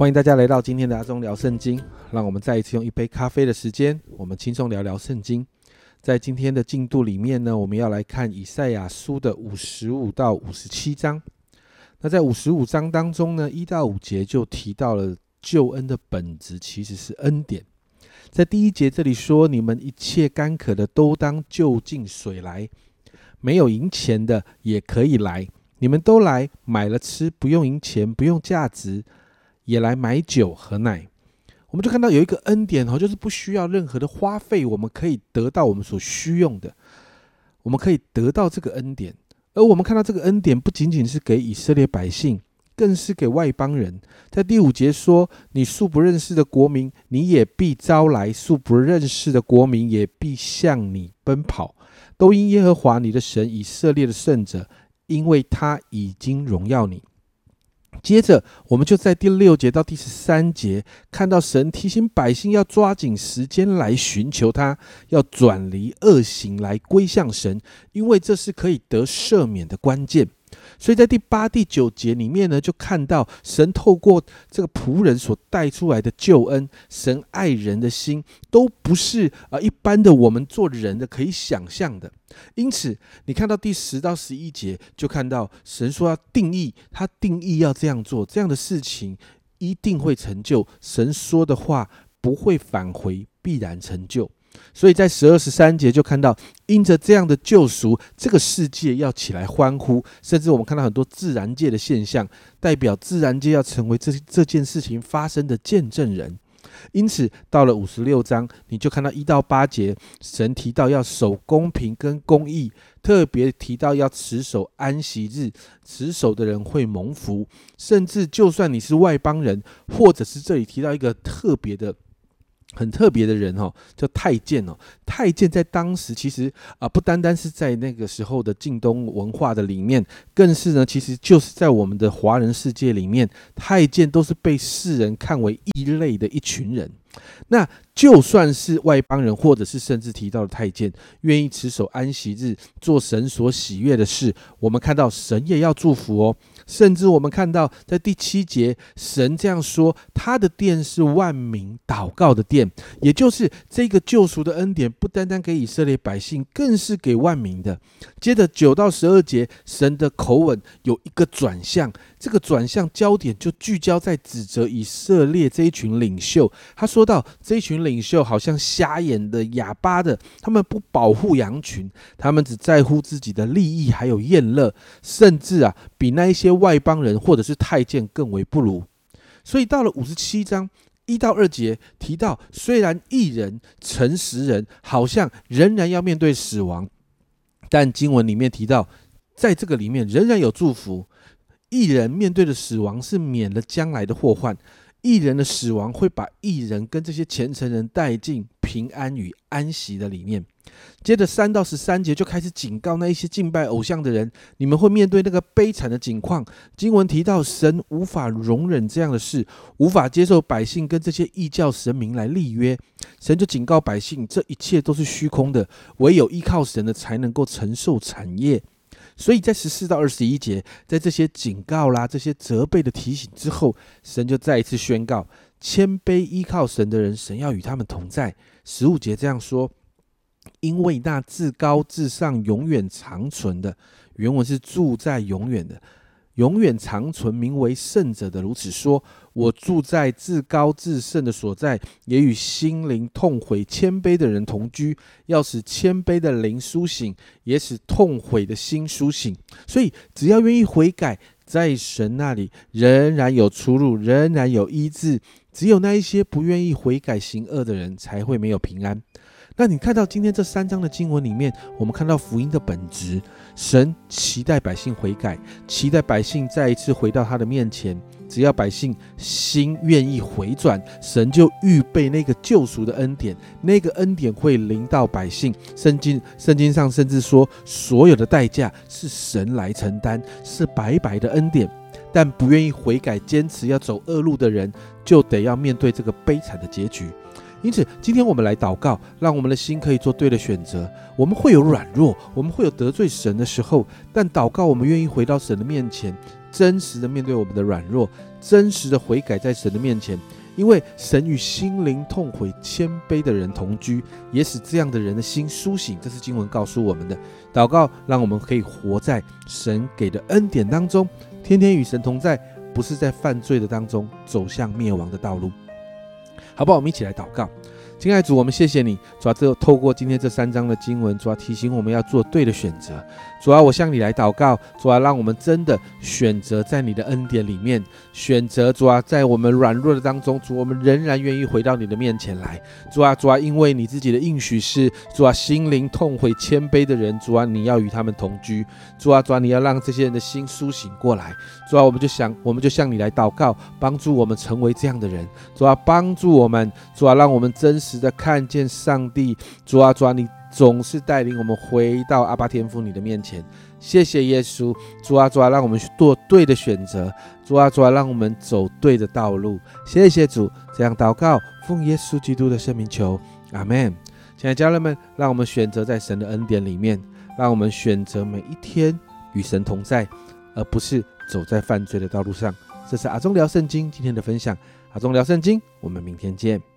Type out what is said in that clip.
欢迎大家来到今天的阿忠聊圣经。让我们再一次用一杯咖啡的时间，我们轻松聊聊圣经。在今天的进度里面呢，我们要来看以赛亚书的五十五到五十七章。那在五十五章当中呢，一到五节就提到了救恩的本质其实是恩典。在第一节这里说：“你们一切干渴的都当就近水来，没有银钱的也可以来，你们都来买了吃，不用银钱，不用价值。”也来买酒和奶，我们就看到有一个恩典哦，就是不需要任何的花费，我们可以得到我们所需用的，我们可以得到这个恩典。而我们看到这个恩典不仅仅是给以色列百姓，更是给外邦人。在第五节说：“你素不认识的国民，你也必招来；素不认识的国民，也必向你奔跑。都因耶和华你的神以色列的圣者，因为他已经荣耀你。”接着，我们就在第六节到第十三节看到神提醒百姓要抓紧时间来寻求他，要转离恶行来归向神，因为这是可以得赦免的关键。所以在第八、第九节里面呢，就看到神透过这个仆人所带出来的救恩，神爱人的心都不是啊一般的我们做人的可以想象的。因此，你看到第十到十一节，就看到神说要定义，他定义要这样做，这样的事情一定会成就。神说的话不会返回，必然成就。所以在十二十三节就看到，因着这样的救赎，这个世界要起来欢呼，甚至我们看到很多自然界的现象，代表自然界要成为这这件事情发生的见证人。因此，到了五十六章，你就看到一到八节，神提到要守公平跟公义，特别提到要持守安息日，持守的人会蒙福，甚至就算你是外邦人，或者是这里提到一个特别的。很特别的人哦，叫太监哦。太监在当时其实啊，不单单是在那个时候的晋东文化的里面，更是呢，其实就是在我们的华人世界里面，太监都是被世人看为异类的一群人。那就算是外邦人，或者是甚至提到的太监，愿意持守安息日，做神所喜悦的事，我们看到神也要祝福哦。甚至我们看到，在第七节，神这样说：“他的殿是万民祷告的殿，也就是这个救赎的恩典，不单单给以色列百姓，更是给万民的。”接着九到十二节，神的口吻有一个转向，这个转向焦点就聚焦在指责以色列这一群领袖。他说到：“这一群领袖好像瞎眼的、哑巴的，他们不保护羊群，他们只在乎自己的利益还有宴乐，甚至啊，比那一些。”外邦人或者是太监更为不如，所以到了五十七章一到二节提到，虽然异人、诚实人好像仍然要面对死亡，但经文里面提到，在这个里面仍然有祝福。艺人面对的死亡是免了将来的祸患，艺人的死亡会把艺人跟这些虔诚人带进平安与安息的里面。接着三到十三节就开始警告那一些敬拜偶像的人，你们会面对那个悲惨的境况。经文提到，神无法容忍这样的事，无法接受百姓跟这些异教神明来立约。神就警告百姓，这一切都是虚空的，唯有依靠神的才能够承受产业。所以在十四到二十一节，在这些警告啦、这些责备的提醒之后，神就再一次宣告：谦卑依靠神的人，神要与他们同在。十五节这样说。因为那至高至上、永远长存的原文是住在永远的、永远长存、名为圣者的，如此说：我住在至高至圣的所在，也与心灵痛悔、谦卑的人同居，要使谦卑的灵苏醒，也使痛悔的心苏醒。所以，只要愿意悔改，在神那里仍然有出路，仍然有医治。只有那一些不愿意悔改行恶的人，才会没有平安。那你看到今天这三章的经文里面，我们看到福音的本质，神期待百姓悔改，期待百姓再一次回到他的面前。只要百姓心愿意回转，神就预备那个救赎的恩典，那个恩典会临到百姓。圣经圣经上甚至说，所有的代价是神来承担，是白白的恩典。但不愿意悔改、坚持要走恶路的人，就得要面对这个悲惨的结局。因此，今天我们来祷告，让我们的心可以做对的选择。我们会有软弱，我们会有得罪神的时候，但祷告，我们愿意回到神的面前，真实的面对我们的软弱，真实的悔改在神的面前。因为神与心灵痛悔、谦卑的人同居，也使这样的人的心苏醒。这是经文告诉我们的。祷告让我们可以活在神给的恩典当中，天天与神同在，不是在犯罪的当中走向灭亡的道路。好不好？我们一起来祷告。亲爱的主，我们谢谢你，主要这透过今天这三章的经文，主要提醒我们要做对的选择。主要我向你来祷告，主要让我们真的选择在你的恩典里面，选择主要在我们软弱的当中，主我们仍然愿意回到你的面前来。主啊，主啊，因为你自己的应许是，主啊，心灵痛悔谦卑的人，主啊，你要与他们同居。主啊，主啊，你要让这些人的心苏醒过来。主啊，我们就想，我们就向你来祷告，帮助我们成为这样的人。主啊，帮助我们，主啊，让我们真实。实的看见上帝，主啊主啊，你总是带领我们回到阿巴天父你的面前。谢谢耶稣，主啊主啊，让我们去做对的选择。主啊主啊，让我们走对的道路。谢谢主，这样祷告，奉耶稣基督的圣名求，阿门。亲爱的家人们，让我们选择在神的恩典里面，让我们选择每一天与神同在，而不是走在犯罪的道路上。这是阿忠聊圣经今天的分享。阿忠聊圣经，我们明天见。